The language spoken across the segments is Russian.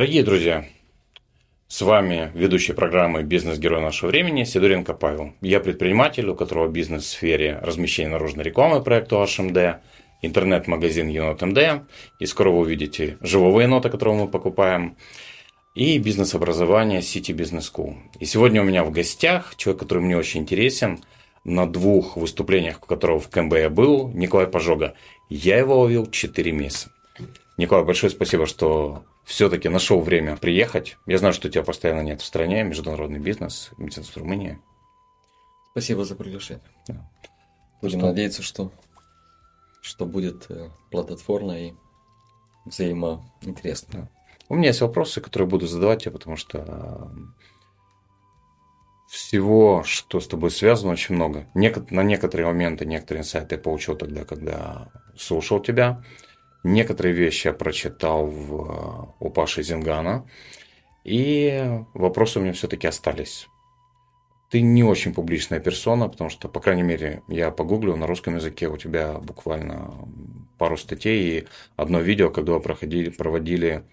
Дорогие друзья, с вами ведущий программы «Бизнес-герой нашего времени» Сидоренко Павел. Я предприниматель, у которого бизнес в сфере размещения наружной рекламы проекту HMD, интернет-магазин Енот МД, и скоро вы увидите живого енота, которого мы покупаем, и бизнес-образование City Business School. И сегодня у меня в гостях человек, который мне очень интересен, на двух выступлениях, у которого в КМБ я был, Николай Пожога. Я его ловил 4 месяца. Николай, большое спасибо, что все-таки нашел время приехать. Я знаю, что тебя постоянно нет в стране, международный бизнес, бизнес в Румынии. Спасибо за приглашение. Да. Будем что? надеяться, что, что будет э, плодотворно и взаимоинтересно. Да. У меня есть вопросы, которые буду задавать тебе, потому что всего, что с тобой связано, очень много. На некоторые моменты, некоторые инсайты я получил тогда, когда слушал тебя. Некоторые вещи я прочитал в, у Паши Зингана. И вопросы у меня все-таки остались. Ты не очень публичная персона, потому что, по крайней мере, я погуглил на русском языке, у тебя буквально пару статей и одно видео, когда вы проходили, проводили,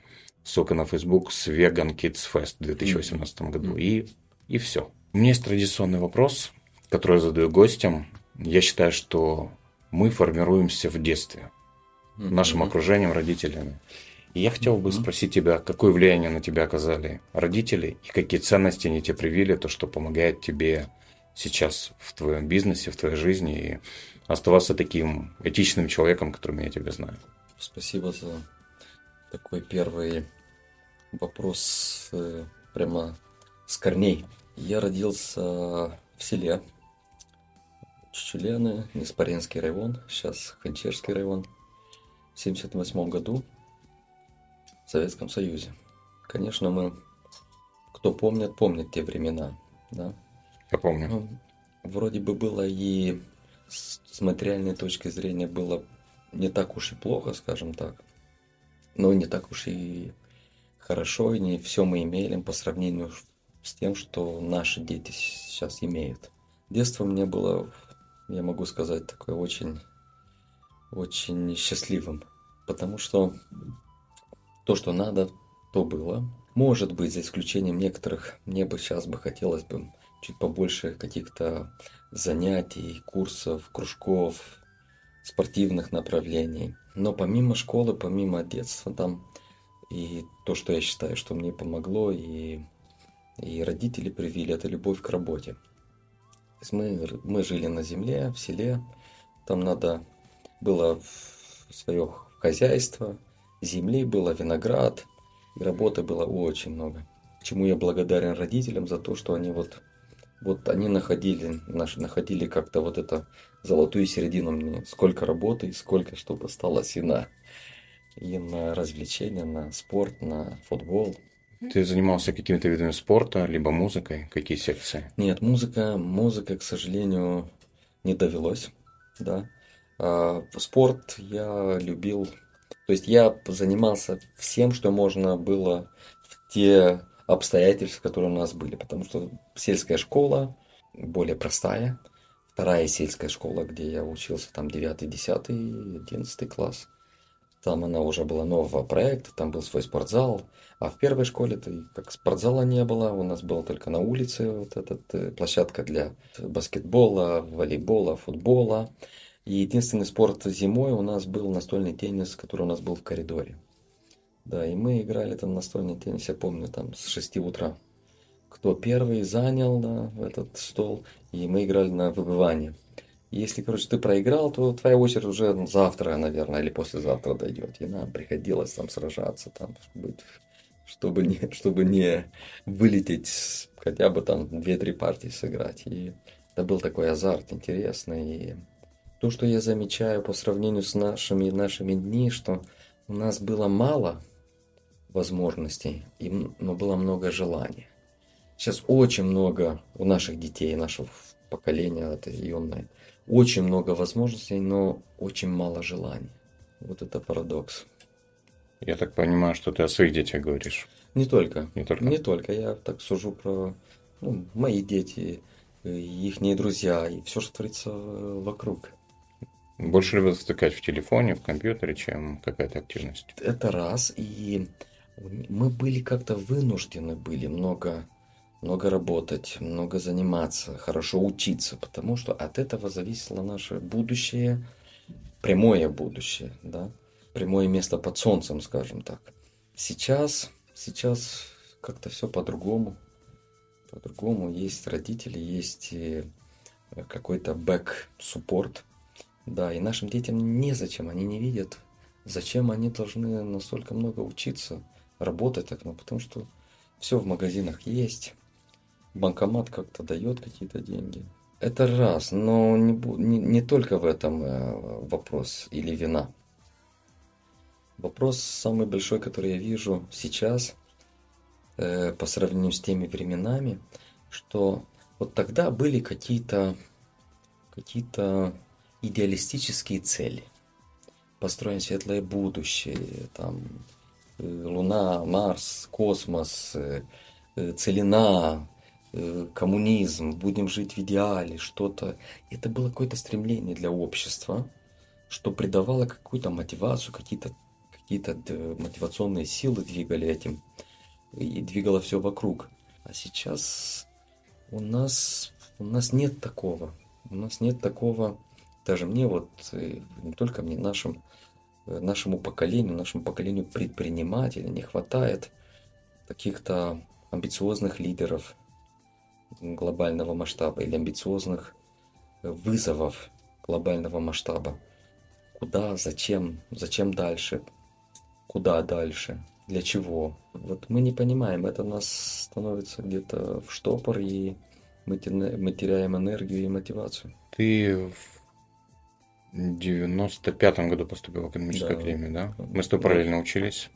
ссылка на Facebook, с Vegan Kids Fest в 2018 году. И, и все. У меня есть традиционный вопрос, который я задаю гостям. Я считаю, что мы формируемся в детстве mm-hmm. нашим окружением, родителями. И я хотел бы mm-hmm. спросить тебя, какое влияние на тебя оказали родители и какие ценности они тебе привили, то, что помогает тебе сейчас в твоем бизнесе, в твоей жизни и оставаться таким этичным человеком, которым я тебя знаю. Спасибо за такой первый вопрос э, прямо с корней. Я родился в селе Чучулены, Неспаренский район, сейчас Ханчерский район – 1978 году в Советском Союзе. Конечно, мы, кто помнит, помнит те времена. Да? Я помню. Ну, вроде бы было и с материальной точки зрения было не так уж и плохо, скажем так. Но не так уж и хорошо, и не все мы имели по сравнению с тем, что наши дети сейчас имеют. Детство мне было, я могу сказать, такое очень очень счастливым, потому что то, что надо, то было. Может быть, за исключением некоторых, мне бы сейчас бы хотелось бы чуть побольше каких-то занятий, курсов, кружков, спортивных направлений. Но помимо школы, помимо детства, там и то, что я считаю, что мне помогло, и, и родители привили, это любовь к работе. Мы, мы жили на земле, в селе, там надо было свое хозяйство, земли было, виноград, и работы было очень много. Чему я благодарен родителям за то, что они вот, вот они находили, наши, находили как-то вот это золотую середину мне, сколько работы и сколько, чтобы осталось и на, и на развлечения, на спорт, на футбол. Ты занимался какими-то видами спорта, либо музыкой? Какие секции? Нет, музыка, музыка, к сожалению, не довелось, да. А, спорт я любил, то есть я занимался всем, что можно было в те обстоятельства, которые у нас были, потому что сельская школа более простая, вторая сельская школа, где я учился, там 9, 10, 11 класс, там она уже была нового проекта, там был свой спортзал, а в первой школе-то как спортзала не было, у нас была только на улице вот эта э, площадка для баскетбола, волейбола, футбола. И единственный спорт зимой у нас был настольный теннис, который у нас был в коридоре. Да, и мы играли там настольный теннис, я помню, там с 6 утра. Кто первый занял да, этот стол, и мы играли на выбывание. Если, короче, ты проиграл, то твоя очередь уже завтра, наверное, или послезавтра дойдет. И нам приходилось там сражаться, там, чтобы, чтобы, не, чтобы не вылететь, хотя бы там 2-3 партии сыграть. И это был такой азарт интересный. И то, что я замечаю по сравнению с нашими нашими дни, что у нас было мало возможностей, но было много желаний. Сейчас очень много у наших детей, нашего поколения, это юное, очень много возможностей, но очень мало желаний. Вот это парадокс. Я так понимаю, что ты о своих детях говоришь. Не только. Не только. Не только. Я так сужу про ну, мои дети, их друзья и все, что творится вокруг. Больше любят втыкать в телефоне, в компьютере, чем какая-то активность. Это раз. И мы были как-то вынуждены были много, много работать, много заниматься, хорошо учиться, потому что от этого зависело наше будущее, прямое будущее, да, прямое место под солнцем, скажем так. Сейчас, сейчас как-то все по-другому, по-другому. Есть родители, есть э, какой-то бэк-суппорт, да, и нашим детям незачем, они не видят, зачем они должны настолько много учиться, работать так, ну, потому что все в магазинах есть, банкомат как-то дает какие-то деньги. Это раз, но не, не, не только в этом э, вопрос или вина. Вопрос самый большой, который я вижу сейчас э, по сравнению с теми временами, что вот тогда были какие-то какие-то идеалистические цели. Построим светлое будущее, там, э, Луна, Марс, космос, э, э, целина, коммунизм, будем жить в идеале, что-то. Это было какое-то стремление для общества, что придавало какую-то мотивацию, какие-то какие-то мотивационные силы двигали этим и двигало все вокруг. А сейчас у нас у нас нет такого. У нас нет такого даже мне вот, э, не только мне, нашим, э, нашему поколению, нашему поколению предпринимателей не хватает каких-то амбициозных лидеров глобального масштаба или амбициозных вызовов глобального масштаба. Куда, зачем, зачем дальше, куда дальше, для чего. Вот мы не понимаем, это нас становится где-то в штопор, и мы теряем энергию и мотивацию. Ты в 95-м году поступил в экономическую да. академию, да? Мы с тобой да. параллельно учились.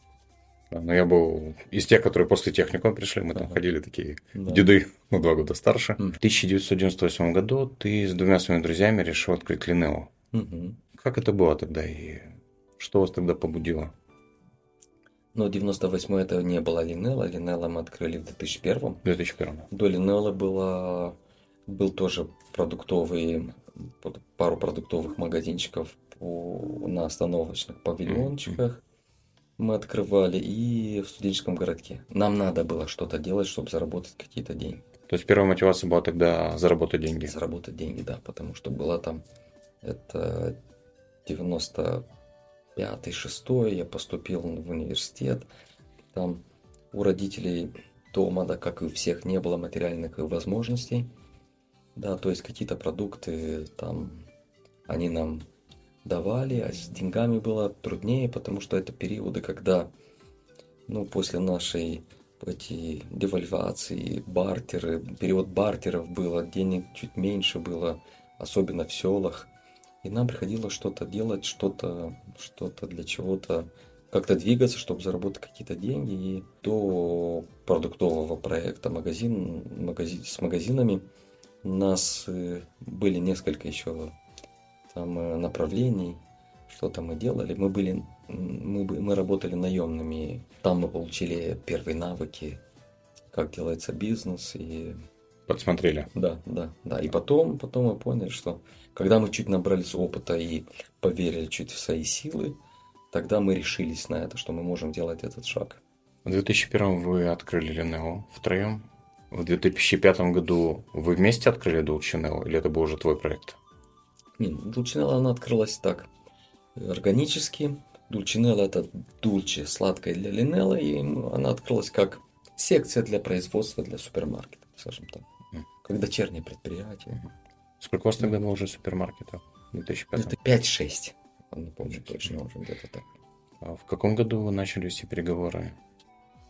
Но я был из тех, которые после техникума пришли, мы там ага. ходили такие да. деды, ну, два года старше. Mm. В 1998 году ты с двумя своими друзьями решил открыть Линео. Угу. Как это было тогда и что вас тогда побудило? Ну, 98 это не было Линелла. Линелла мы открыли в 2001. 2001. До Линелла было, был тоже продуктовый, пару продуктовых магазинчиков по, на остановочных павильончиках. Мы открывали и в студенческом городке. Нам надо было что-то делать, чтобы заработать какие-то деньги. То есть первая мотивация была тогда заработать деньги? Заработать деньги, да, потому что была там это 90 пятый, шестой я поступил в университет. Там у родителей дома, да, как и у всех, не было материальных возможностей. Да, то есть какие-то продукты там они нам давали, а с деньгами было труднее, потому что это периоды, когда, ну, после нашей эти девальвации, бартеры, период бартеров было, денег чуть меньше было, особенно в селах. И нам приходилось что-то делать, что-то что для чего-то, как-то двигаться, чтобы заработать какие-то деньги. И до продуктового проекта магазин, магазин с магазинами у нас э, были несколько еще там э, направлений, что-то мы делали. Мы были, мы, мы работали наемными. Там мы получили первые навыки, как делается бизнес и подсмотрели. Да, да, да. И потом, потом мы поняли, что когда мы чуть набрались опыта и поверили чуть в свои силы, тогда мы решились на это, что мы можем делать этот шаг. В 2001 вы открыли Ленео втроем. В 2005 году вы вместе открыли Dulcinello, или это был уже твой проект? Нет, Dulcinello она открылась так, органически. Dulcinello это Дульче, сладкое для Линелла, и она открылась как секция для производства для супермаркета, скажем так, mm. как дочернее предприятие. Mm. Сколько у вас тогда было уже супермаркетов в 2005? Это 5-6. Не помню точно, уже где-то так. А в каком году вы начали вести переговоры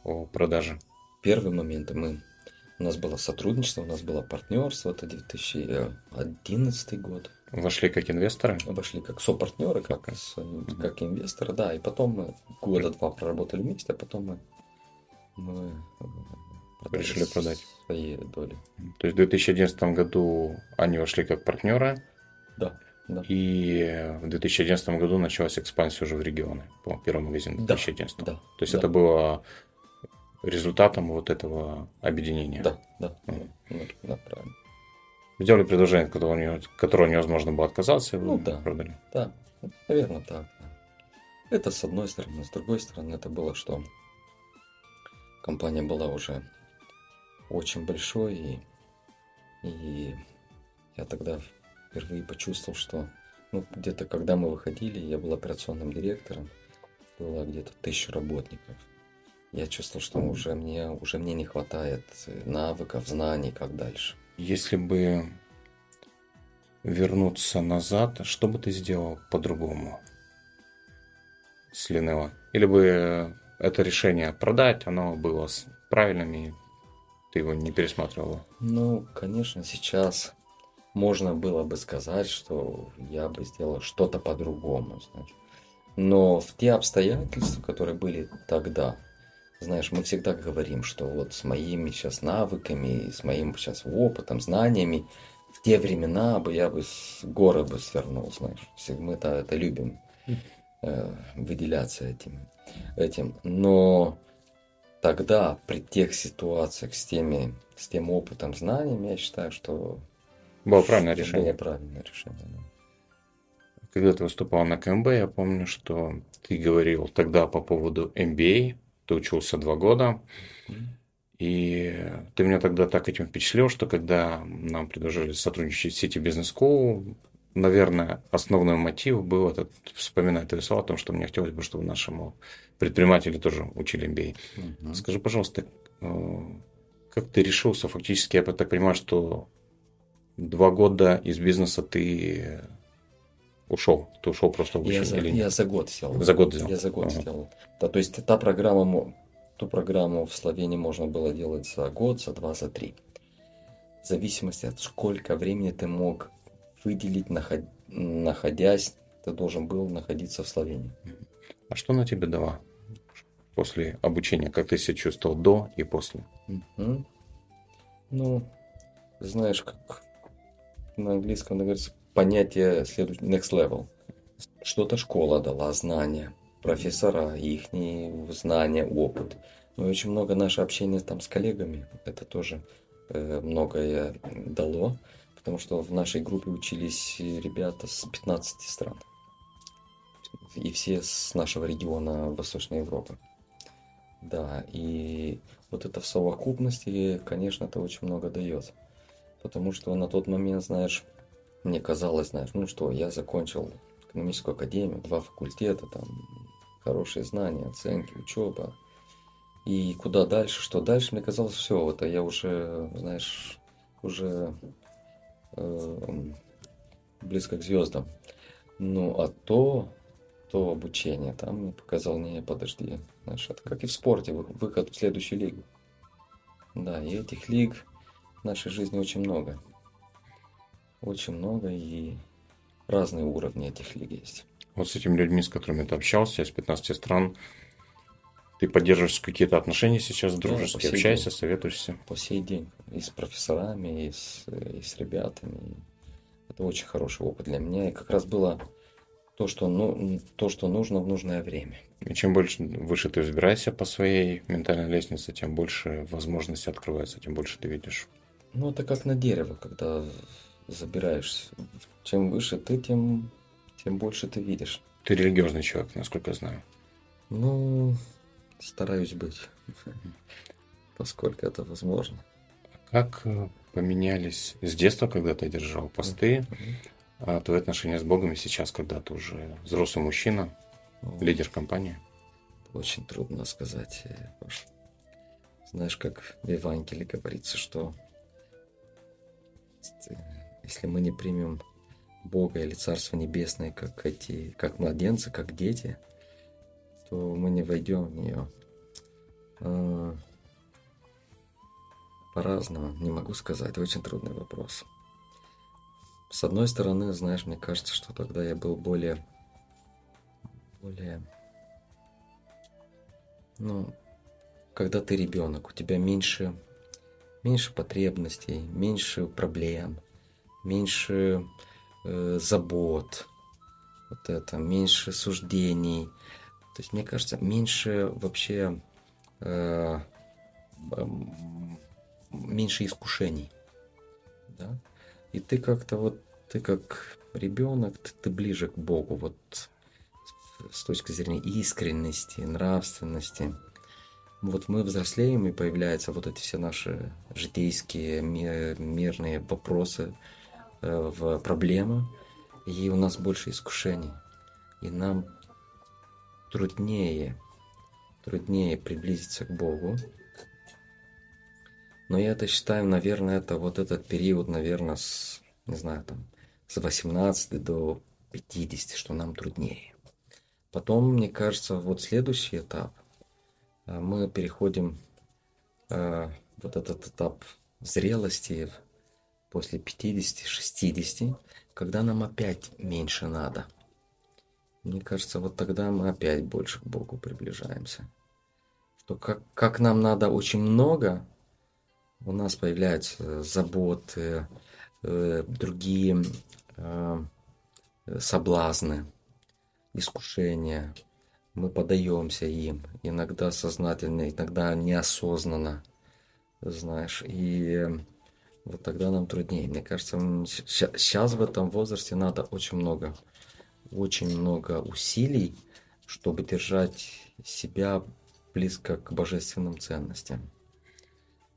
о продаже? Первый момент мы у нас было сотрудничество, у нас было партнерство, это 2011 год. Вошли как инвесторы? Вошли как сопартнеры, как, с, как инвесторы, да. И потом мы года два проработали вместе, а потом мы, мы решили продать свои доли. То есть в 2011 году они вошли как партнеры. Да. Да. И в 2011 году началась экспансия уже в регионы по первому магазину 2011. Да, да, То есть да. это было результатом вот этого объединения. Да, да, mm. да, да, правильно. Сделали предложение, от которого, которого невозможно было отказаться, и ну, да, продали. Да, наверное, так. Это с одной стороны. С другой стороны, это было что? компания была уже очень большой, и, и я тогда впервые почувствовал, что ну, где-то когда мы выходили, я был операционным директором, было где-то тысяча работников. Я чувствовал, что уже мне, уже мне не хватает навыков, знаний, как дальше. Если бы вернуться назад, что бы ты сделал по-другому с Линео? Или бы это решение продать, оно было правильным, и ты его не пересматривала? Ну, конечно, сейчас можно было бы сказать, что я бы сделал что-то по-другому, знаешь. Но в те обстоятельства, которые были тогда, знаешь, мы всегда говорим, что вот с моими сейчас навыками, с моим сейчас опытом, знаниями, в те времена бы я бы с горы бы свернул, знаешь. Мы это, это любим э, выделяться этим, этим. Но тогда, при тех ситуациях, с, теми, с тем опытом, знаниями, я считаю, что было правильное решение. Было правильное решение, да. Когда ты выступал на КМБ, я помню, что ты говорил тогда по поводу MBA, ты учился два года, и ты меня тогда так этим впечатлил, что когда нам предложили сотрудничать с City Business School, наверное, основной мотив был этот, вспоминать твои слова о том, что мне хотелось бы, чтобы нашему предпринимателю тоже учили MBA. Угу. Скажи, пожалуйста, э, как ты решился фактически, я так понимаю, что два года из бизнеса ты ушел? Ты ушел просто в обучение? Я за, или я за год сел. За год сделал? Я за год ага. сделал. Да, то есть та программа, ту программу в Словении можно было делать за год, за два, за три. В зависимости от сколько времени ты мог выделить, наход... находясь, ты должен был находиться в Словении. А что на тебе дала после обучения? Как ты себя чувствовал до и после? Угу. Ну, знаешь, как на английском говорится, понятие следующее, next level. Что-то школа дала, знания, профессора, их знания, опыт. Ну и очень много наше общение там с коллегами, это тоже э, многое дало, потому что в нашей группе учились ребята с 15 стран. И все с нашего региона Восточной Европы. Да, и вот это в совокупности, конечно, это очень много дает. Потому что на тот момент, знаешь, мне казалось, знаешь, ну что, я закончил экономическую академию, два факультета, там, хорошие знания, оценки, учеба. И куда дальше, что дальше, мне казалось, все, это я уже, знаешь, уже э, близко к звездам. Ну, а то, то обучение, там мне показал, не, подожди, знаешь, это как и в спорте, выход в следующую лигу. Да, и этих лиг в нашей жизни очень много. Очень много и разные уровни этих лиг есть. Вот с этими людьми, с которыми ты общался, из 15 стран, ты поддерживаешь какие-то отношения сейчас, дружишь, да, общаешься, день. советуешься? По сей день. И с профессорами, и с, и с ребятами. Это очень хороший опыт для меня. И как раз было то, что, ну, то, что нужно в нужное время. И чем больше выше ты взбираешься по своей ментальной лестнице, тем больше возможностей открывается, тем больше ты видишь. Ну, это как на дерево, когда забираешься. Чем выше ты, тем, тем больше ты видишь. Ты религиозный человек, насколько я знаю. Ну, стараюсь быть, поскольку это возможно. Как э, поменялись с детства, когда ты держал посты, а твои отношения с Богом и сейчас, когда ты уже взрослый мужчина, лидер компании? Очень трудно сказать, Паш. Знаешь, как в Евангелии говорится, что если мы не примем Бога или Царство Небесное, как эти, как младенцы, как дети, то мы не войдем в нее. А, по-разному, не могу сказать, очень трудный вопрос. С одной стороны, знаешь, мне кажется, что тогда я был более, более, ну, когда ты ребенок, у тебя меньше меньше потребностей, меньше проблем, меньше э, забот, вот это, меньше суждений. То есть, мне кажется, меньше вообще э, меньше искушений. Да? И ты как-то вот, ты как ребенок, ты, ты ближе к Богу, вот с точки зрения искренности, нравственности. вот мы взрослеем, и появляются вот эти все наши житейские мирные вопросы, в проблемы, и у нас больше искушений. И нам труднее, труднее приблизиться к Богу. Но я это считаю, наверное, это вот этот период, наверное, с, не знаю, там, с 18 до 50, что нам труднее. Потом, мне кажется, вот следующий этап, э, мы переходим э, вот этот этап зрелости после 50-60, когда нам опять меньше надо. Мне кажется, вот тогда мы опять больше к Богу приближаемся. Что как, как нам надо очень много, у нас появляются заботы, э, другие э, соблазны, искушения. Мы подаемся им, иногда сознательно, иногда неосознанно, знаешь. И вот тогда нам труднее. Мне кажется, сейчас в этом возрасте надо очень много, очень много усилий, чтобы держать себя близко к божественным ценностям.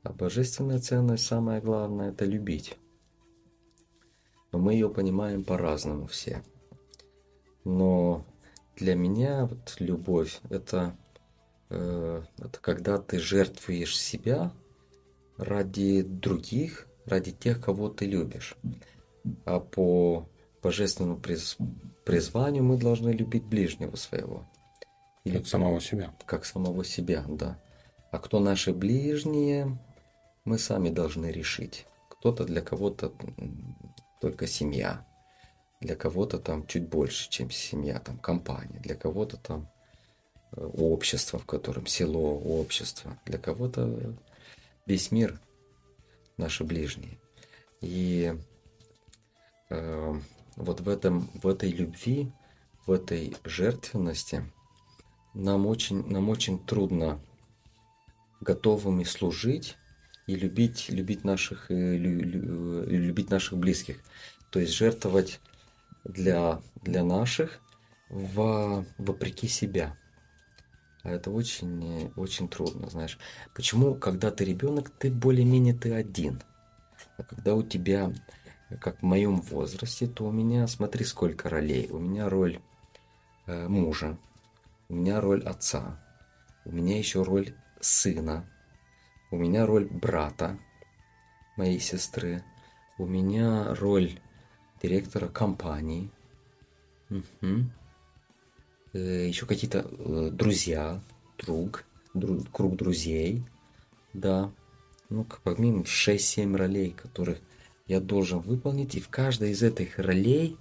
А божественная ценность, самое главное, это любить. Но мы ее понимаем по-разному все. Но для меня вот любовь это, э, это когда ты жертвуешь себя ради других, ради тех, кого ты любишь. А по божественному приз, призванию мы должны любить ближнего своего. Или как самого себя. Как самого себя, да. А кто наши ближние, мы сами должны решить. Кто-то для кого-то только семья, для кого-то там чуть больше, чем семья, там компания, для кого-то там э, общество, в котором село, общество, для кого-то весь мир наши ближние. И э, вот в, этом, в этой любви, в этой жертвенности нам очень, нам очень трудно готовыми служить и любить, любить, наших, э, лю, лю, любить наших близких. То есть жертвовать для, для наших в, вопреки себя. А это очень, очень трудно, знаешь. Почему, когда ты ребенок, ты более-менее ты один. А когда у тебя, как в моем возрасте, то у меня, смотри, сколько ролей. У меня роль э, мужа, у меня роль отца, у меня еще роль сына, у меня роль брата моей сестры, у меня роль директора компании. Угу. Э, еще какие-то э, друзья, друг, друг, круг друзей, да. Ну, как минимум 6-7 ролей, которых я должен выполнить. И в каждой из этих ролей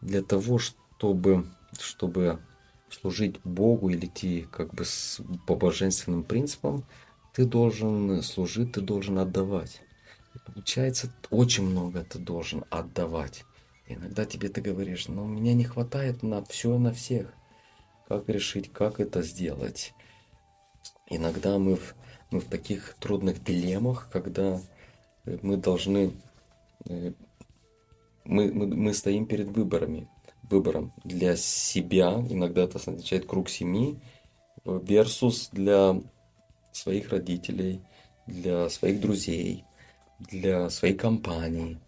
для того, чтобы, чтобы служить Богу или идти как бы с, по божественным принципам, ты должен служить, ты должен отдавать. И получается, очень много ты должен отдавать. иногда тебе ты говоришь, но «Ну, меня не хватает на все и на всех как решить, как это сделать. Иногда мы в, мы в таких трудных дилеммах, когда э, мы должны, э, мы, мы, мы стоим перед выборами, выбором для себя, иногда это означает круг семьи, versus для своих родителей, для своих друзей, для своей компании.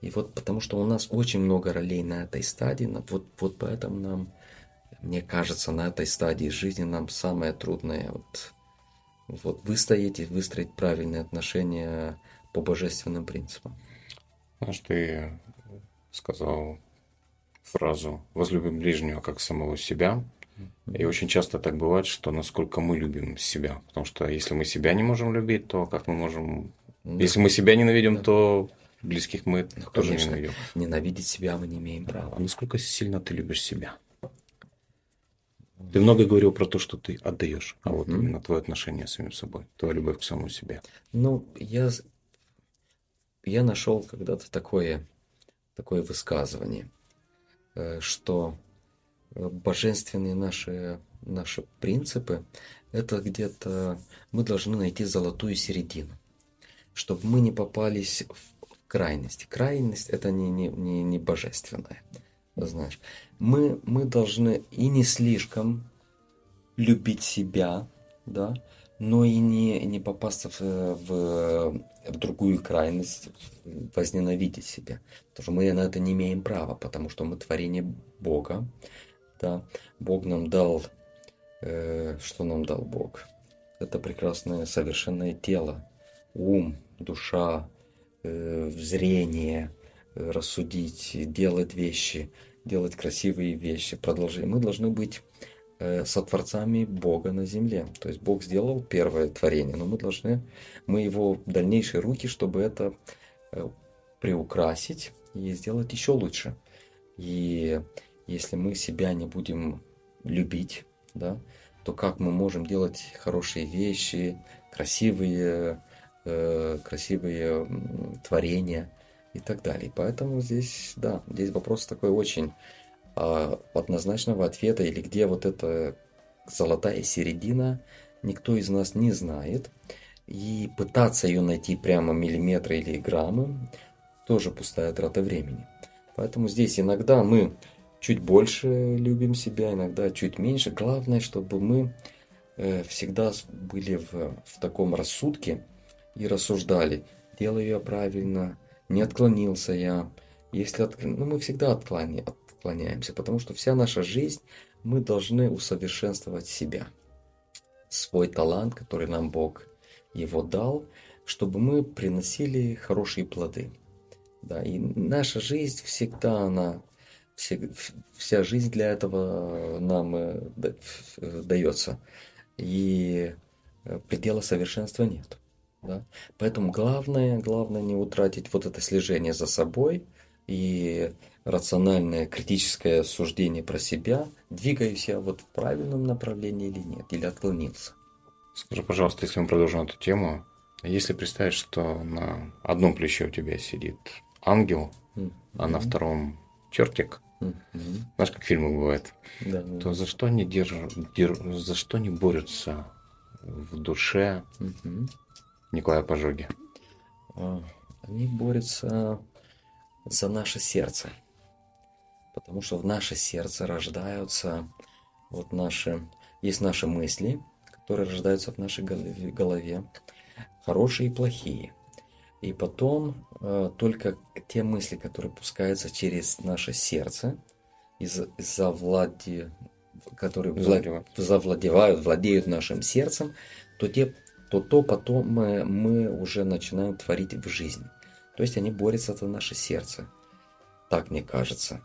И вот потому что у нас очень много ролей на этой стадии, вот, вот поэтому нам мне кажется, на этой стадии жизни нам самое трудное вот, вот выстоять и выстроить правильные отношения по божественным принципам. Знаешь, ты сказал фразу «возлюбим ближнего как самого себя». И очень часто так бывает, что насколько мы любим себя. Потому что если мы себя не можем любить, то как мы можем... Да. Если мы себя ненавидим, да. то близких мы ну, тоже конечно, ненавидим. Ненавидеть себя мы не имеем права. А насколько сильно ты любишь себя? Ты много говорил про то, что ты отдаешь, а вот mm-hmm. именно твое отношение с самим собой, твоя любовь к самому себе. Ну, я, я нашел когда-то такое, такое высказывание, э, что э, божественные наши, наши принципы, это где-то мы должны найти золотую середину, чтобы мы не попались в крайность. Крайность это не, не, не, не божественное знаешь. Мы, мы должны и не слишком любить себя, да, но и не, не попасться в, в, в другую крайность, возненавидеть себя. Потому что мы на это не имеем права, потому что мы творение Бога. Да? Бог нам дал, э, что нам дал Бог? Это прекрасное совершенное тело, ум, душа, э, зрение, рассудить, делать вещи, делать красивые вещи, продолжить. Мы должны быть Э, сотворцами Бога на земле. То есть Бог сделал первое творение, но мы должны, мы его дальнейшие руки, чтобы это э, приукрасить и сделать еще лучше. И если мы себя не будем любить, да, то как мы можем делать хорошие вещи, красивые, э, красивые творения и так далее. Поэтому здесь, да, здесь вопрос такой очень а однозначного ответа или где вот эта золотая середина, никто из нас не знает. И пытаться ее найти прямо миллиметры или граммы тоже пустая трата времени. Поэтому здесь иногда мы чуть больше любим себя, иногда чуть меньше. Главное, чтобы мы э, всегда были в, в таком рассудке и рассуждали, делаю я правильно, не отклонился я. Если от... ну, мы всегда отклони отклоняемся, потому что вся наша жизнь мы должны усовершенствовать себя, свой талант, который нам Бог его дал, чтобы мы приносили хорошие плоды. Да, и наша жизнь всегда она вся жизнь для этого нам э, дается. И э, предела совершенства нет. Да? Поэтому главное, главное не утратить вот это слежение за собой и рациональное критическое суждение про себя, двигаюсь я вот в правильном направлении или нет, или отклонился. Скажи, пожалуйста, если мы продолжим эту тему, если представить, что на одном плече у тебя сидит ангел, mm-hmm. а на втором чертик, mm-hmm. знаешь, как фильмы бывают, да, то за что они держат, дер, за что они борются в душе mm-hmm. Николая Пожоги? А, они борются за наше сердце. Потому что в наше сердце рождаются вот наши, есть наши мысли, которые рождаются в нашей голове, хорошие и плохие. И потом э, только те мысли, которые пускаются через наше сердце, из, за влади, которые завладевают. завладевают, владеют нашим сердцем, то, те, то, то потом мы, мы уже начинаем творить в жизни. То есть они борются за наше сердце. Так мне кажется.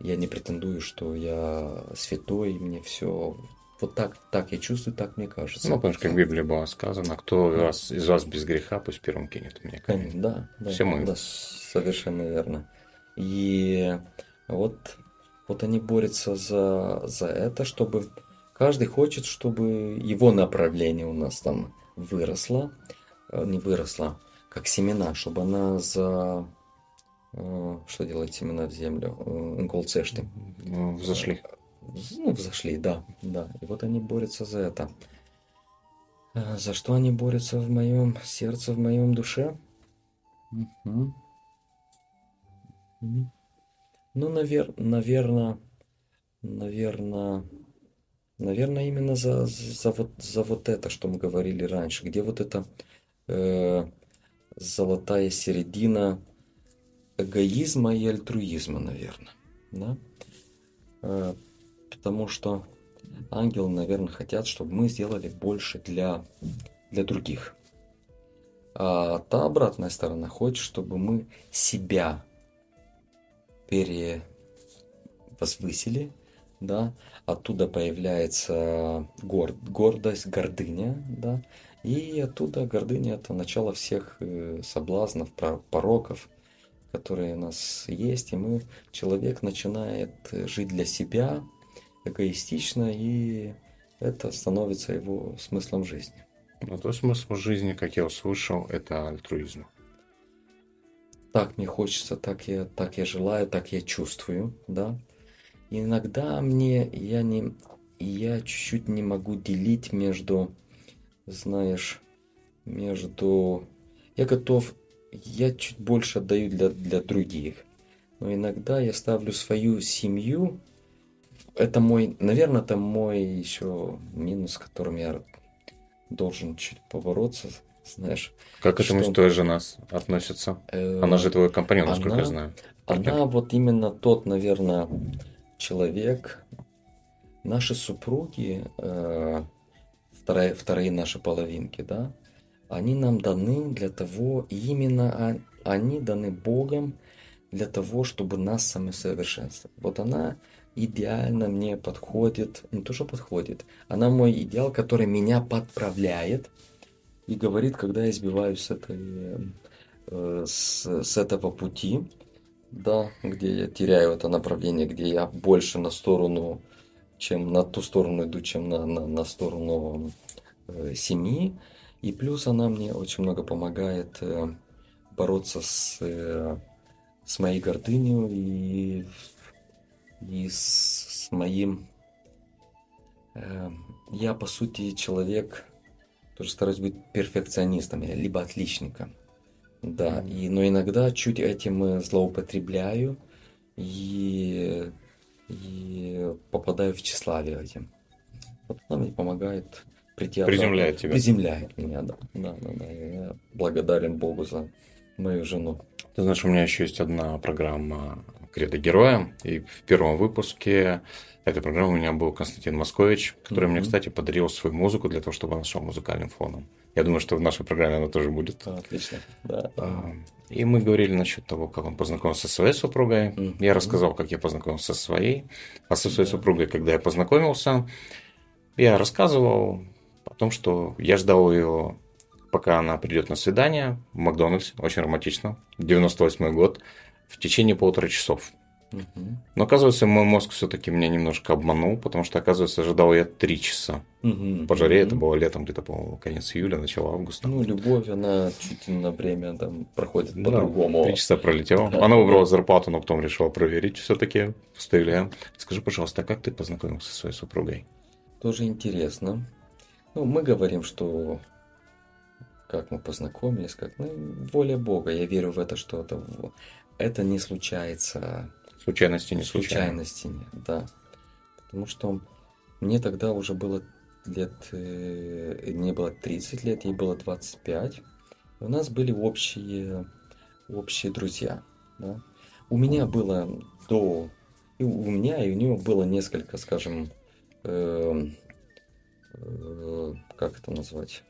Я не претендую, что я святой, мне все вот так, так я чувствую, так мне кажется. Ну, потому что как в Библии было сказано, кто да. вас, из вас без греха, пусть первым кинет мне камень. Да, да. Все мы. Да, совершенно верно. И вот, вот они борются за, за это, чтобы каждый хочет, чтобы его направление у нас там выросло, э, не выросло, как семена, чтобы она за Э, что делать семена в землю? Инколцешты. Ну, взошли. Ну, взошли, да, да. И вот они борются за это. Э, за что они борются в моем сердце, в моем душе? Угу. Ну, навер... наверное, наверное, наверное, именно за, за, вот, за вот это, что мы говорили раньше, где вот эта э, золотая середина эгоизма и альтруизма, наверное. Да? Э, потому что ангелы, наверное, хотят, чтобы мы сделали больше для, для других. А та обратная сторона хочет, чтобы мы себя перевозвысили, да, оттуда появляется гор, гордость, гордыня, да, и оттуда гордыня это начало всех э, соблазнов, пороков, которые у нас есть, и мы, человек начинает жить для себя эгоистично, и это становится его смыслом жизни. Ну, то смысл жизни, как я услышал, это альтруизм. Так мне хочется, так я, так я желаю, так я чувствую, да. Иногда мне, я не, я чуть-чуть не могу делить между, знаешь, между, я готов я чуть больше отдаю для, для других. Но иногда я ставлю свою семью. Это мой, наверное, это мой еще минус, которым я должен чуть побороться, знаешь. Как к этому твоя жена относится? Э, Она же твой компаньон, насколько она- я знаю. Она вот именно тот, наверное, человек. Наши супруги, э, вторая, вторые наши половинки, да, они нам даны для того, именно они даны Богом для того, чтобы нас самосовершенствовать. Вот она идеально мне подходит, не то, что подходит, она мой идеал, который меня подправляет и говорит, когда я сбиваюсь с, этой, э, с, с этого пути, да, где я теряю это направление, где я больше на сторону, чем на ту сторону иду, чем на, на, на сторону э, семьи. И плюс она мне очень много помогает э, бороться с, э, с моей гордыней и, и с, с моим... э, я, по сути, человек, тоже стараюсь быть перфекционистом, либо отличником. Да, и, но иногда чуть этим злоупотребляю и, и попадаю в тщеславие этим. Вот она мне помогает прийти обратно. Приземляет тебя. Приземляет меня, да. Да, да, да. Я благодарен Богу за мою жену. Ты знаешь, у меня еще есть одна программа «Кредо героя», и в первом выпуске этой программы у меня был Константин Москович, который мне, Мгм. кстати, подарил свою музыку для того, чтобы она шла музыкальным фоном. Я думаю, что в нашей программе она тоже будет. Да, отлично. Да. А, И мы говорили насчет того, как он познакомился со своей супругой. Мгм. Я рассказал, как я познакомился со своей. А со своей Да. супругой, когда я познакомился, я рассказывал о том, что я ждал ее, пока она придет на свидание в Макдональдс. Очень романтично. 98 год. В течение полутора часов. Мгм. Но оказывается, мой мозг все-таки меня немножко обманул, потому что, оказывается, ожидал я три часа. Мгм. По жаре это Мгм. было летом, где-то, по-моему, конец июля, начало августа. Ну, любовь, она чуть на время там проходит Да, по-другому. Три часа пролетело. Да. Она выбрала зарплату, но потом решила проверить все-таки. Вставляем. Скажи, пожалуйста, а как ты познакомился со своей супругой? Тоже интересно. Ну, мы говорим, что как мы познакомились, как ну, воля Бога. Я верю в это, что это, это не случается Случайности не случайно. случайности нет, да. Потому что мне тогда уже было лет, э, не было 30 лет, ей было 25. И у нас были общие, общие друзья. да. У меня было до... И у меня, и у нее было несколько, скажем, эм, э, как это назвать?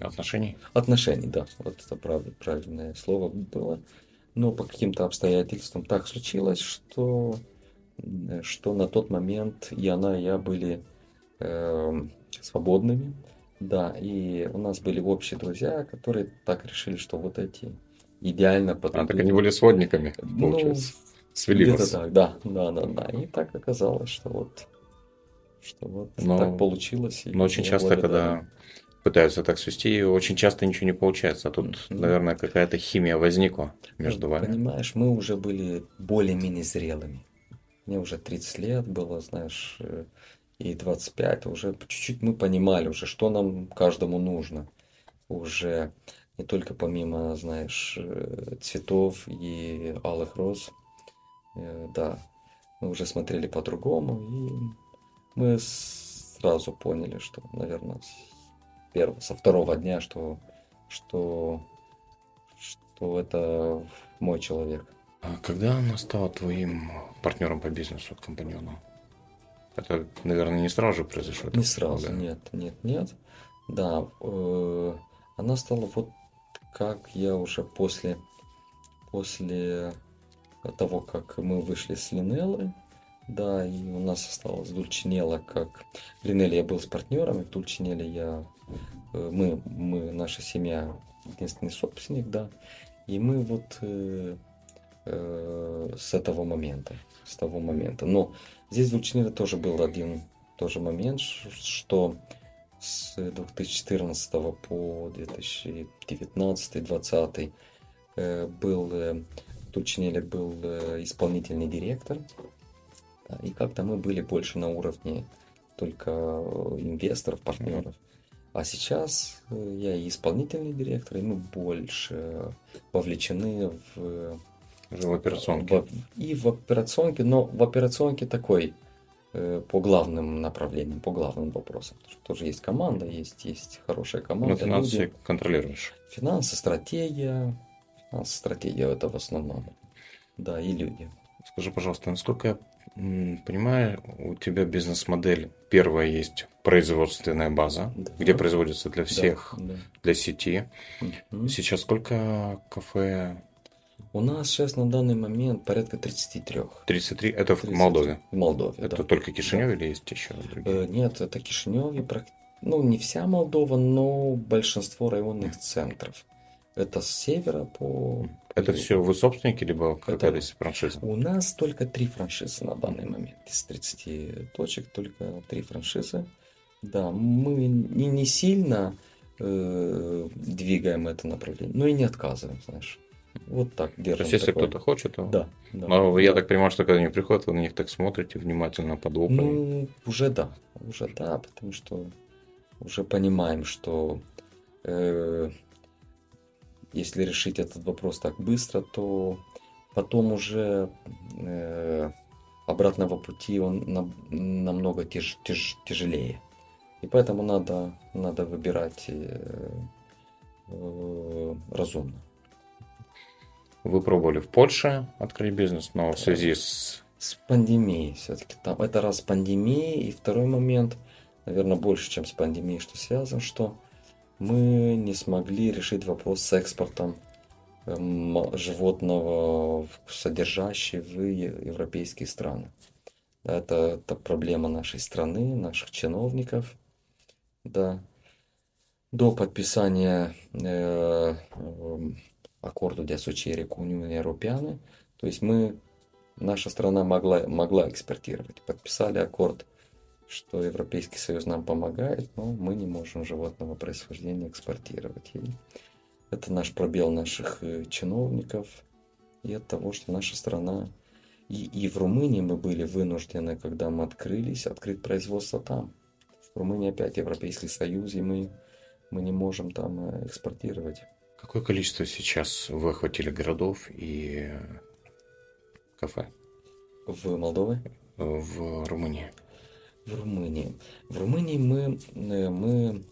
Отношений? Отношений, да, вот это прав- правильное слово было. Но по каким-то обстоятельствам так случилось, что, м, что на тот момент и она, и я были эм, свободными. Да, и у нас были общие друзья, которые так решили, что вот эти идеально А, подойдут. так они были сводниками, Ну, получается. Свели Где-то вас. так, да, да, да, да. И так оказалось, что вот, что вот Но- так получилось. Но очень часто, когда пытаются так свести, очень часто ничего не получается. А тут, наверное, какая-то химия возникла между Ну, вами. Понимаешь, мы уже были более-менее зрелыми. Мне уже 30 лет было, знаешь, э, и 25, уже чуть-чуть мы понимали уже, что нам каждому нужно. Уже не только помимо, знаешь, э, цветов и алых роз, э, да, мы уже смотрели по-другому, и мы сразу поняли, что, наверное, первого, со второго дня, что, что, что это мой человек. А когда она стала твоим партнером по бизнесу, компаньоном? Это, наверное, не сразу же произошло. Не сразу, да? нет, нет, нет. Да, э, она стала вот как я уже после, после того, как мы вышли с Линеллы, да, и у нас осталась Дульчинела, как в я был с партнерами, в Дульчинеле я, э, мы, мы, наша семья, единственный собственник, да, и мы вот э, э, с этого момента, с того момента. Но здесь в Дульчинеле тоже был один тоже момент, что с 2014 по 2019-2020 э, был э, в Дульчинеле был э, исполнительный директор, да, и как-то мы были больше на уровне только э, инвесторов, партнеров. А сейчас э, я и исполнительный директор, и мы больше вовлечены в в операционке. в- и в операционке, но в операционке такой э, по главным направлениям, по главным вопросам. Потому что тоже есть команда, есть, есть хорошая команда. Но финансы люди. контролируешь. Финансы, стратегия. Финансы, стратегия это в основном. Да, и люди. Скажи, пожалуйста, насколько я понимаю, у тебя бизнес-модель первая есть производственная база, да. где производится для всех, да, да. для сети. Угу. Сейчас сколько кафе? У нас сейчас на данный момент порядка 33. 33? Это 30. в Молдове? В Молдове, Это да. только Кишинев да. или есть еще другие? Э, нет, это Кишинев, ну не вся Молдова, но большинство районных центров. Это с севера по... Это все вы собственники, либо какая-то франшиза? У нас только три франшизы на данный момент. Из 30 точек только три франшизы. Да, мы не, не сильно э, двигаем это направление, но и не отказываем, знаешь. Вот так держим. То есть, если кто-то хочет, то... Да. да Но да. я так понимаю, что когда они приходят, вы на них так смотрите внимательно, под лупой. Ну, уже да. Уже да, потому что уже понимаем, что э, если решить этот вопрос так быстро, то потом уже э, обратного пути он на, намного тяж, тяж, тяжелее. И поэтому надо, надо выбирать э, э, разумно. Вы пробовали в Польше открыть бизнес, но в связи с... С пандемией все-таки. Там, это раз пандемия, и второй момент, наверное, больше, чем с пандемией, что связан, что мы не смогли решить вопрос с экспортом эм, животного, содержащего в европейские страны. Это, это проблема нашей страны, наших чиновников. Да. До подписания э, аккорду de asociere cu Uniunea Europeană, то есть мы, наша страна могла, могла экспортировать. Подписали аккорд что Европейский Союз нам помогает, но мы не можем животного происхождения экспортировать. И это наш пробел наших э, чиновников и от того, что наша страна и, и в Румынии мы были вынуждены, когда мы открылись, открыть производство там. В Румынии опять Европейский Союз, и мы, мы не можем там э, экспортировать. Какое количество сейчас вы охватили городов и кафе? В Молдове? В Румынии в Румынии. В Румынии мы, э, мы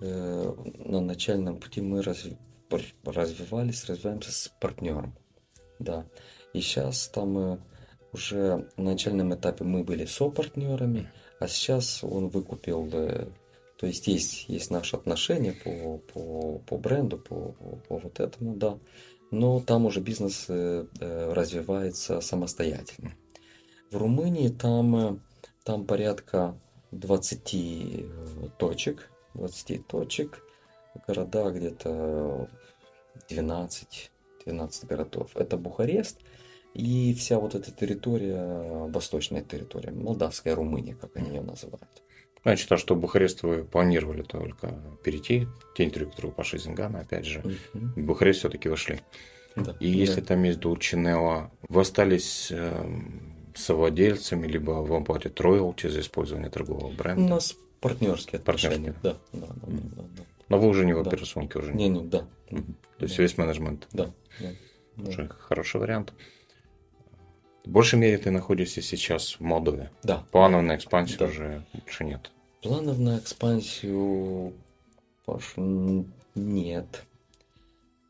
э, на начальном пути мы разв, развивались, развиваемся с партнером. Да. И сейчас там э, уже на начальном этапе мы были со партнерами, а сейчас он выкупил, то есть есть, есть наши отношения по, по, по бренду, по, по вот этому, да. Но там уже бизнес развивается самостоятельно. В Румынии там там порядка 20 э, точек, 20 точек, города где-то 12, 12 городов. Это Бухарест и вся вот эта территория, восточная территория, Молдавская Румыния, как они ее называют. Я читал, что Бухарест вы планировали только перейти, те интервью, которые Паша Зингана, опять же, угу. Бухарест все-таки вошли. Да, и да. если там есть Дулчинелла, вы остались эм, совладельцами, либо вам платят роялти за использование торгового бренда? У нас партнерские отношения. Партнерские. Да, да, да, mm. да, да. Но вы уже не в операционке уже? Не, не, да. То есть да. весь менеджмент? Да. да. Уже да. хороший вариант. В большей мере ты находишься сейчас в Молдове. Да. Планов на экспансию да. уже больше нет. Планов на экспансию, Паш, нет.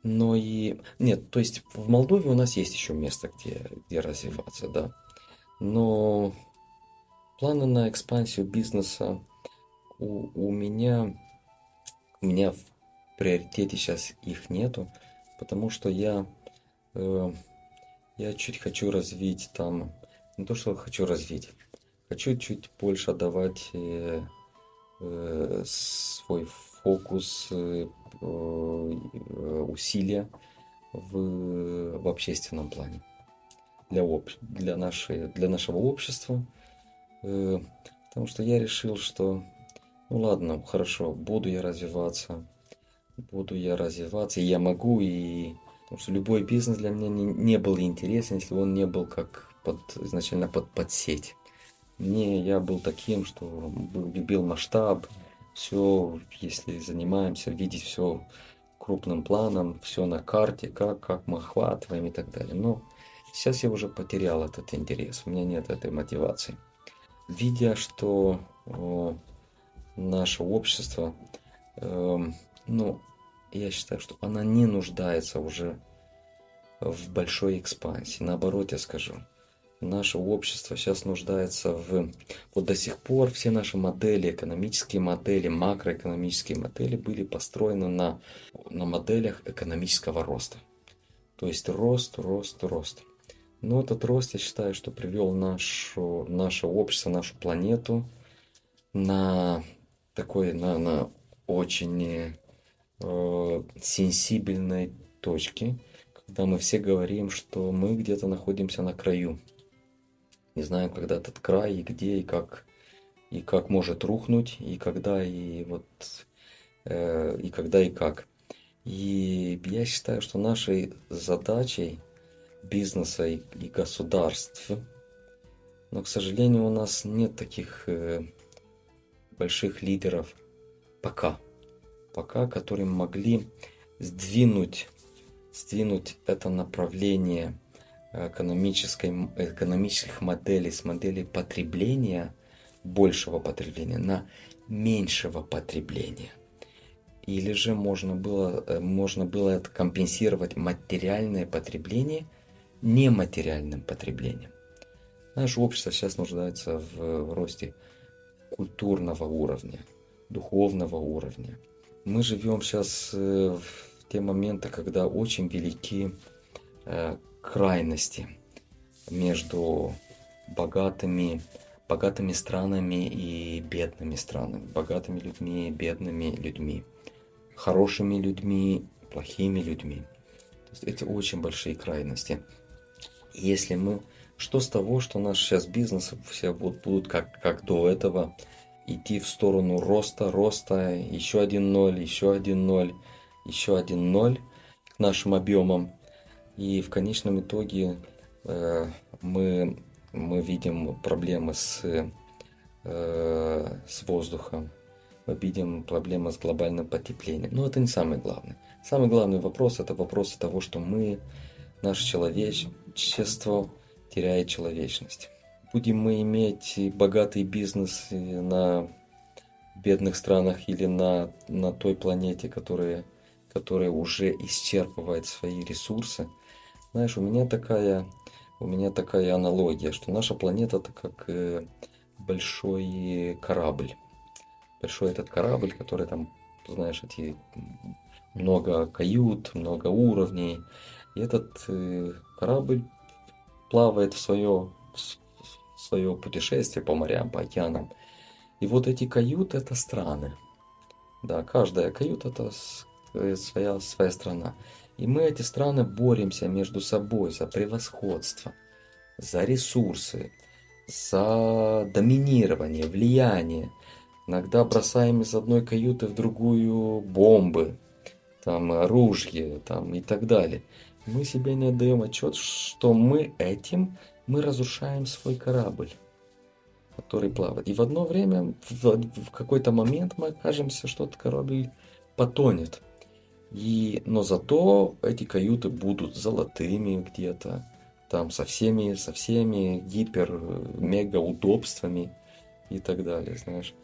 Но и... Нет, то есть в Молдове у нас есть еще место, где, где развиваться, да. Но планы на экспансию бизнеса у, у меня у меня в приоритете сейчас их нету, потому что я э, я чуть хочу развить там не то что хочу развить, хочу чуть больше отдавать э, э, свой фокус, э, э, усилия в, в общественном плане для, об, для, нашей, для нашего общества. Э, потому что я решил, что ну ладно, хорошо, буду я развиваться, буду я развиваться, и я могу, и потому что любой бизнес для меня не, не был интересен, если он не был как под, изначально под, под сеть. Мне я был таким, что любил масштаб, все, если занимаемся, видеть все крупным планом, все на карте, как, как мы охватываем и так далее. Но Сейчас я уже потерял этот интерес, у меня нет этой мотивации. видя, что наше общество, эм, ну, я считаю, что она не нуждается уже в большой экспансии. Наоборот, я скажу, наше общество сейчас нуждается в... Вот до сих пор все наши модели, экономические модели, макроэкономические модели были построены на, на моделях экономического роста. То есть рост, рост, рост. Но этот рост, я считаю, что привел нашу, наше общество, нашу планету на такой, на, на очень э, сенсибельной точке, когда мы все говорим, что мы где-то находимся на краю. Не знаем, когда этот край, и где, и как, и как может рухнуть, и когда, и вот, э, и когда, и как. И я считаю, что нашей задачей бизнеса и, и государств, но, к сожалению, у нас нет таких э, больших лидеров пока, пока, которые могли сдвинуть, сдвинуть это направление экономической, экономических моделей с моделей потребления, большего потребления на меньшего потребления. Или же можно было, э, можно было это компенсировать материальное потребление нематериальным потреблением. Наше общество сейчас нуждается в, росте культурного уровня, духовного уровня. Мы живем сейчас э, в те моменты, когда очень велики э, крайности между богатыми, богатыми странами и бедными странами, богатыми людьми и бедными людьми, хорошими людьми, плохими людьми. То есть эти очень большие крайности. Если мы что с того, что наш сейчас бизнес все будут, будут как, как до этого идти в сторону роста, роста, еще один ноль, еще один ноль, еще один ноль к нашим объемам. И в конечном итоге э, мы, мы видим проблемы с, э, с воздухом, мы видим проблемы с глобальным потеплением. Но это не самое главное. Самый главный вопрос это вопрос того, что мы, наше человечество, теряет человечность. Будем мы иметь богатый бизнес на бедных странах или на, на той планете, которая, которая уже исчерпывает свои ресурсы. Знаешь, у меня такая, у меня такая аналогия, что наша планета это как э, большой корабль. Большой этот корабль, который там, знаешь, эти много кают, много уровней. И этот э, корабль плавает в свое, в свое путешествие по морям, по океанам. И вот эти каюты это страны. Да, каждая каюта это э, своя, своя страна. И мы, эти страны, боремся между собой за превосходство, за ресурсы, за доминирование, влияние. Иногда бросаем из одной каюты в другую бомбы, там оружие там, и так далее мы себе не отдаем отчет, что мы этим мы разрушаем свой корабль, который плавает. И в одно время, в, в какой-то момент мы окажемся, что этот корабль потонет. И, но зато эти каюты будут золотыми где-то, там со всеми, со всеми гипер-мега удобствами и так далее, знаешь.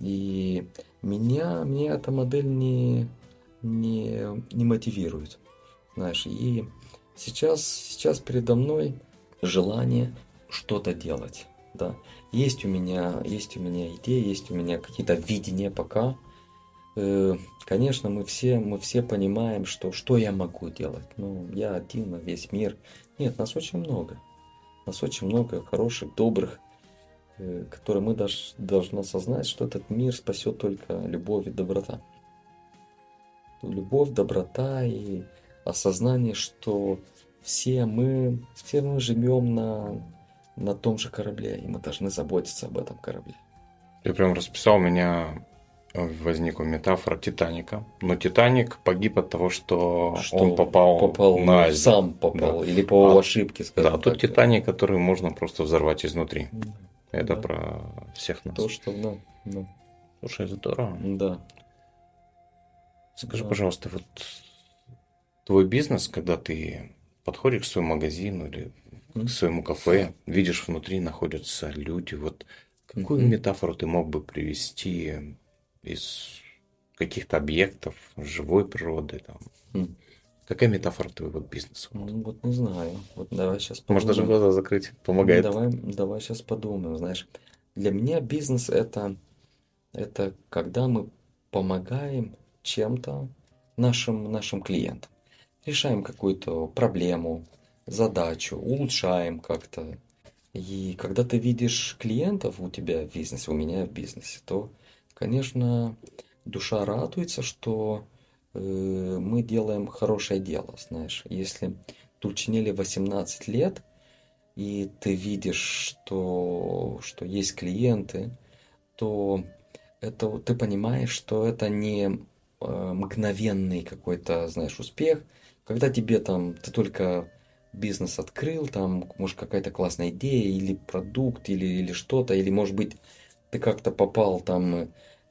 И меня, меня эта модель не, не, не мотивирует знаешь, и сейчас, сейчас передо мной желание что-то делать, да. Есть у меня, есть у меня идеи, есть у меня какие-то видения пока. Э, конечно, мы все, мы все понимаем, что что я могу делать. Ну, я один на весь мир. Нет, нас очень много. Нас очень много хороших, добрых, э, которые мы даже должны осознать, что этот мир спасет только любовь и доброта. Любовь, доброта и осознание, что все мы, все мы живем на, на том же корабле, и мы должны заботиться об этом корабле. Ты прям расписал, у меня возникла метафора Титаника. Но Титаник погиб от того, что, что он попал, попал на сам попал, да. или по а, ошибке, скажем Да, так. тут Титаник, который можно просто взорвать изнутри. Да. Это да. про всех нас. То, что, да. да. Слушай, здорово. Да. Скажи, да. пожалуйста, вот твой бизнес, когда ты подходишь к своему магазину или к своему кафе, видишь внутри находятся люди, вот Какую Мгм. метафору ты мог бы привести из каких-то объектов живой природы? Там? М. Какая метафора твоего бизнеса? Ну, вот не знаю. Вот давай сейчас Можно даже глаза закрыть, помогает. Давай, давай сейчас подумаем. Знаешь, для меня бизнес это, это когда мы помогаем чем-то нашим, нашим клиентам. Решаем какую-то проблему, задачу, улучшаем как-то. И когда ты видишь клиентов у тебя в бизнесе, у меня в бизнесе, то, конечно, душа радуется, что э, мы делаем хорошее дело, знаешь. Если Тульчинели 18 лет, и ты видишь, что, что есть клиенты, то это ты понимаешь, что это не э, мгновенный какой-то, знаешь, успех, когда тебе там, ты только бизнес открыл, там, может, какая-то классная идея, или продукт, или, или что-то, или, может быть, ты как-то попал там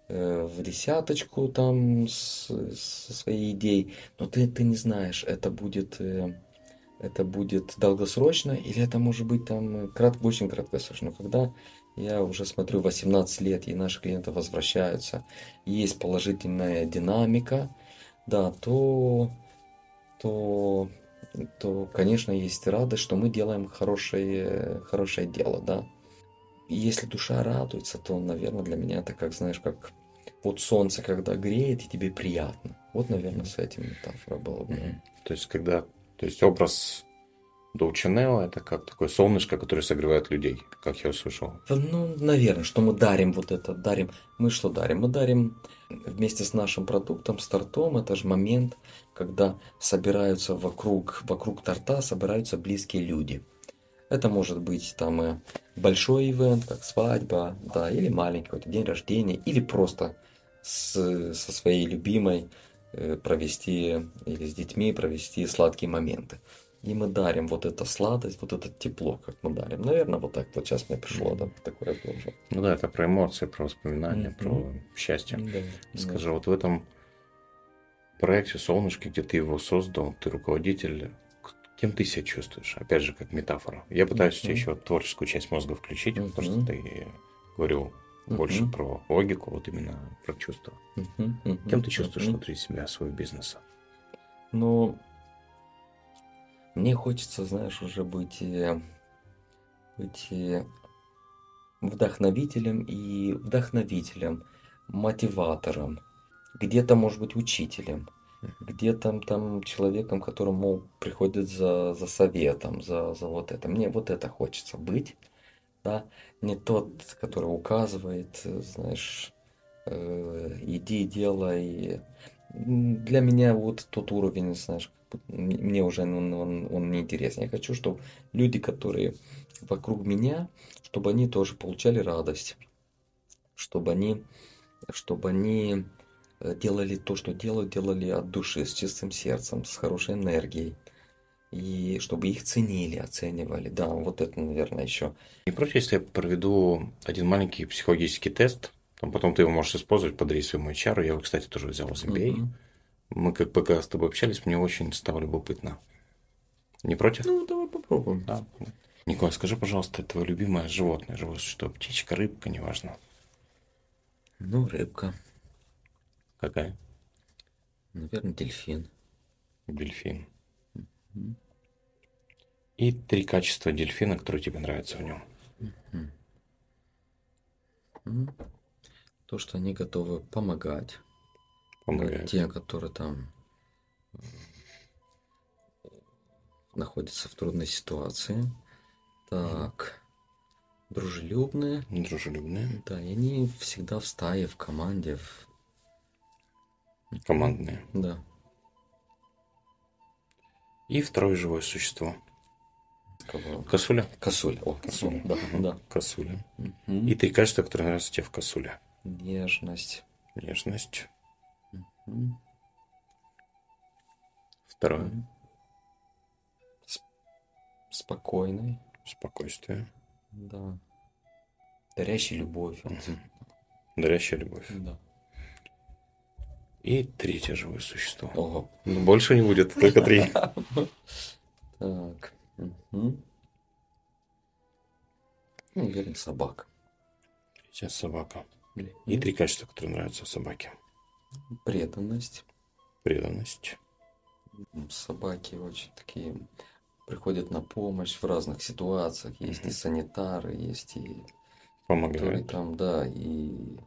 э, в десяточку там с, со своей идеей, но ты, ты не знаешь, это будет, э, это будет долгосрочно, или это может быть там крат, очень краткосрочно. Когда я уже смотрю 18 лет, и наши клиенты возвращаются, есть положительная динамика, да, то, то, то, конечно, есть радость, что мы делаем хорошее, хорошее дело, да. И если душа радуется, то, наверное, для меня это как, знаешь, как вот солнце, когда греет, и тебе приятно. Вот, наверное, с этим метафора была бы. То есть, когда... То есть, образ Доучинео это как такое солнышко, которое согревает людей, как я услышал. Ну, наверное, что мы дарим вот это, дарим. Мы что дарим? Мы дарим вместе с нашим продуктом, с тортом, это же момент, когда собираются вокруг, вокруг торта, собираются близкие люди. Это может быть там большой ивент, как свадьба, да, или маленький какой-то день рождения, или просто с, со своей любимой э, провести, или с детьми провести сладкие моменты. И мы дарим вот эту сладость, вот это тепло, как мы дарим. Наверное, вот так вот сейчас мне пришло, да, такое тоже. Ну да, это про эмоции, про воспоминания, Мгм. про счастье. Да, Скажи, вот в этом проекте «Солнышко», где ты его создал, ты руководитель, кем ты себя чувствуешь? Опять же, как метафора. Я пытаюсь тебе Мгм. еще творческую часть мозга включить, потому что ты говорил больше Мгм. про логику, вот именно про чувства. Мгм, мгм, Кем ты чувствуешь мгм. внутри себя свой бизнес? Ну, мне хочется, знаешь, уже быть, э, быть э, вдохновителем и вдохновителем, мотиватором, где-то, может быть, учителем, где-то там человеком, которому приходит за, за советом, за, за вот это. Мне вот это хочется быть, да, не тот, который указывает, э, знаешь, э, иди, делай. Для меня вот тот уровень, знаешь, мне уже он, он, он не интересен. Я хочу, чтобы люди, которые вокруг меня, чтобы они тоже получали радость, чтобы они, чтобы они э, делали то, что делают, делали от души, с чистым сердцем, с хорошей энергией. И чтобы их ценили, оценивали. Да, вот это, наверное, еще. Не против, если я проведу один маленький психологический тест, потом ты его можешь использовать, подарить своему HR. Я его, кстати, тоже взял из MBA. Мгм. Мы как пока с тобой общались, мне очень стало любопытно. Не против? Ну, давай попробуем. Да. Николай, скажи, пожалуйста, твое любимое животное, живое существо, птичка, рыбка, неважно. Ну, рыбка. Какая? Наверное, дельфин. Дельфин. Мгм. И три качества дельфина, которые тебе нравятся в нем. М. То, что они готовы помогать. Помогают. Те, которые там э, находятся в трудной ситуации. Так. Дружелюбные. Дружелюбные, Да, и они всегда в стае, в команде. в- командные. Да. И второе живое существо. Кого? Косуля. Косуль. О, косуль. Да, да. Косуля. Мгм. И три качества, которые нравятся тебе в косуле. Нежность. Нежность. Второе. С- Спокойный. Спокойствие. Да. Дарящий любовь. он. Дарящая любовь. Да. И третье живое существо. Ого. Ну, больше не будет, только три. Так. Ну, Уверен, собака. Тебе собака. И три качества, которые нравятся собаке. Преданность. Преданность. Собаки очень такие приходят на помощь в разных ситуациях. Есть и санитары, есть и которые Помогает. там, да, и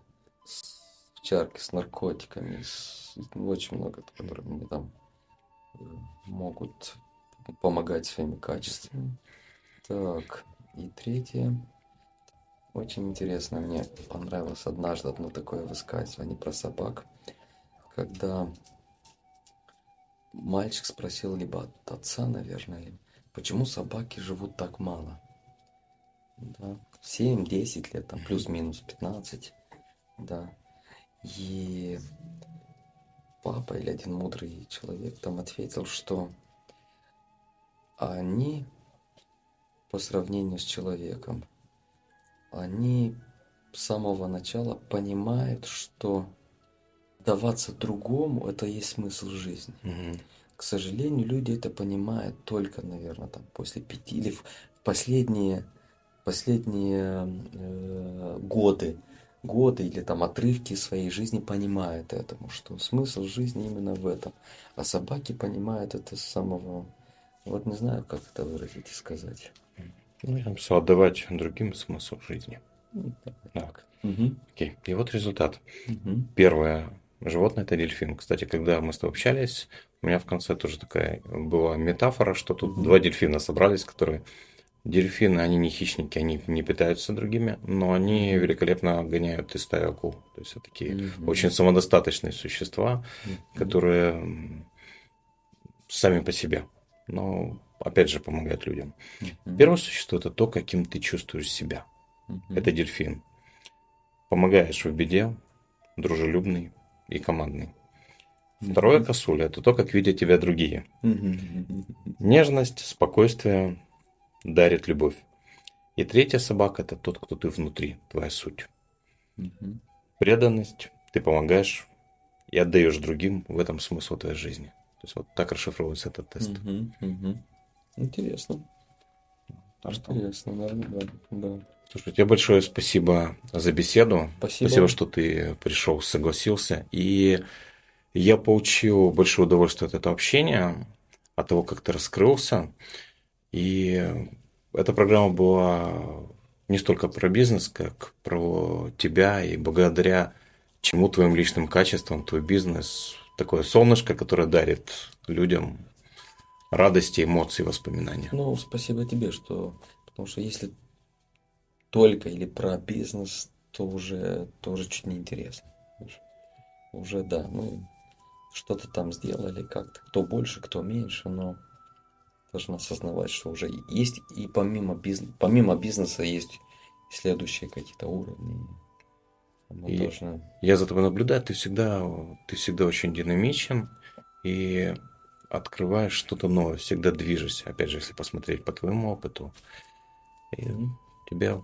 с овчарки с наркотиками, с- очень много, которые мне там э, могут помогать своими качествами. Так, и третье. Очень интересно, мне понравилось однажды одно такое высказывание про собак, когда мальчик спросил либо от отца, наверное, почему собаки живут так мало? Да, 7-10 лет, там плюс-минус 15, да. И папа или один мудрый человек там ответил, что они по сравнению с человеком, они с самого начала понимают, что даваться другому – это и есть смысл жизни. Мгм. К сожалению, люди это понимают только, наверное, там после пяти или в последние, последние э, годы, годы или там отрывки своей жизни понимают этому, что смысл жизни именно в этом. А собаки понимают это с самого, вот не знаю, как это выразить и сказать. Ну, я написал отдавать другим смысл жизни. Ну, Так, Мгм. окей. И вот результат. Мгм. Первое животное – это дельфин. Кстати, когда мы с тобой общались, у меня в конце тоже такая была метафора, что тут два дельфина собрались, которые... Дельфины, они не хищники, они не питаются другими, но они великолепно гоняют из стаи акул. То есть, это такие Мгм. очень самодостаточные существа, Мгм. которые сами по себе, но опять же помогают людям. Мгм. Первое существо – это то, каким ты чувствуешь себя. Мгм. Это дельфин. Помогаешь в беде, дружелюбный и командный. Второе косуля – это то, как видят тебя другие. Нежность, спокойствие дарит любовь. И третья собака – это тот, кто ты внутри, твоя суть. Преданность, ты помогаешь и отдаешь другим в этом смысл твоей жизни. То есть вот так расшифровывается этот тест. Интересно. Так что, Интересно, да, да, да. Слушай, тебе большое спасибо за беседу. Спасибо. Спасибо, что ты пришел, согласился. И я получил большое удовольствие от этого общения, от того, как ты раскрылся. И эта программа была не столько про бизнес, как про тебя. И благодаря чему твоим личным качествам твой бизнес такое солнышко, которое дарит людям радости, эмоции, воспоминания. Ну, спасибо тебе, что... Потому что если только или про бизнес, то уже, то уже чуть не интересно. Уже, да, мы что-то там сделали как-то. Кто больше, кто меньше, но должен осознавать, что уже есть и помимо, бизнеса, помимо бизнеса есть следующие какие-то уровни. Мы И- должны... Я за тобой наблюдаю, ты всегда, ты всегда очень динамичен и открываешь что-то новое, всегда движешься. Опять же, если посмотреть по твоему опыту. И Мгм. тебе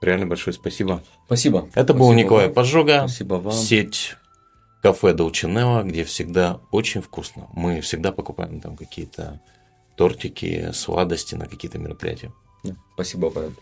реально большое спасибо. Спасибо. Это был Спасибо Николай вам. Пожога, Спасибо вам. сеть кафе Долчинелла, где всегда очень вкусно. Мы всегда покупаем там какие-то тортики, сладости на какие-то мероприятия. Спасибо, Павел.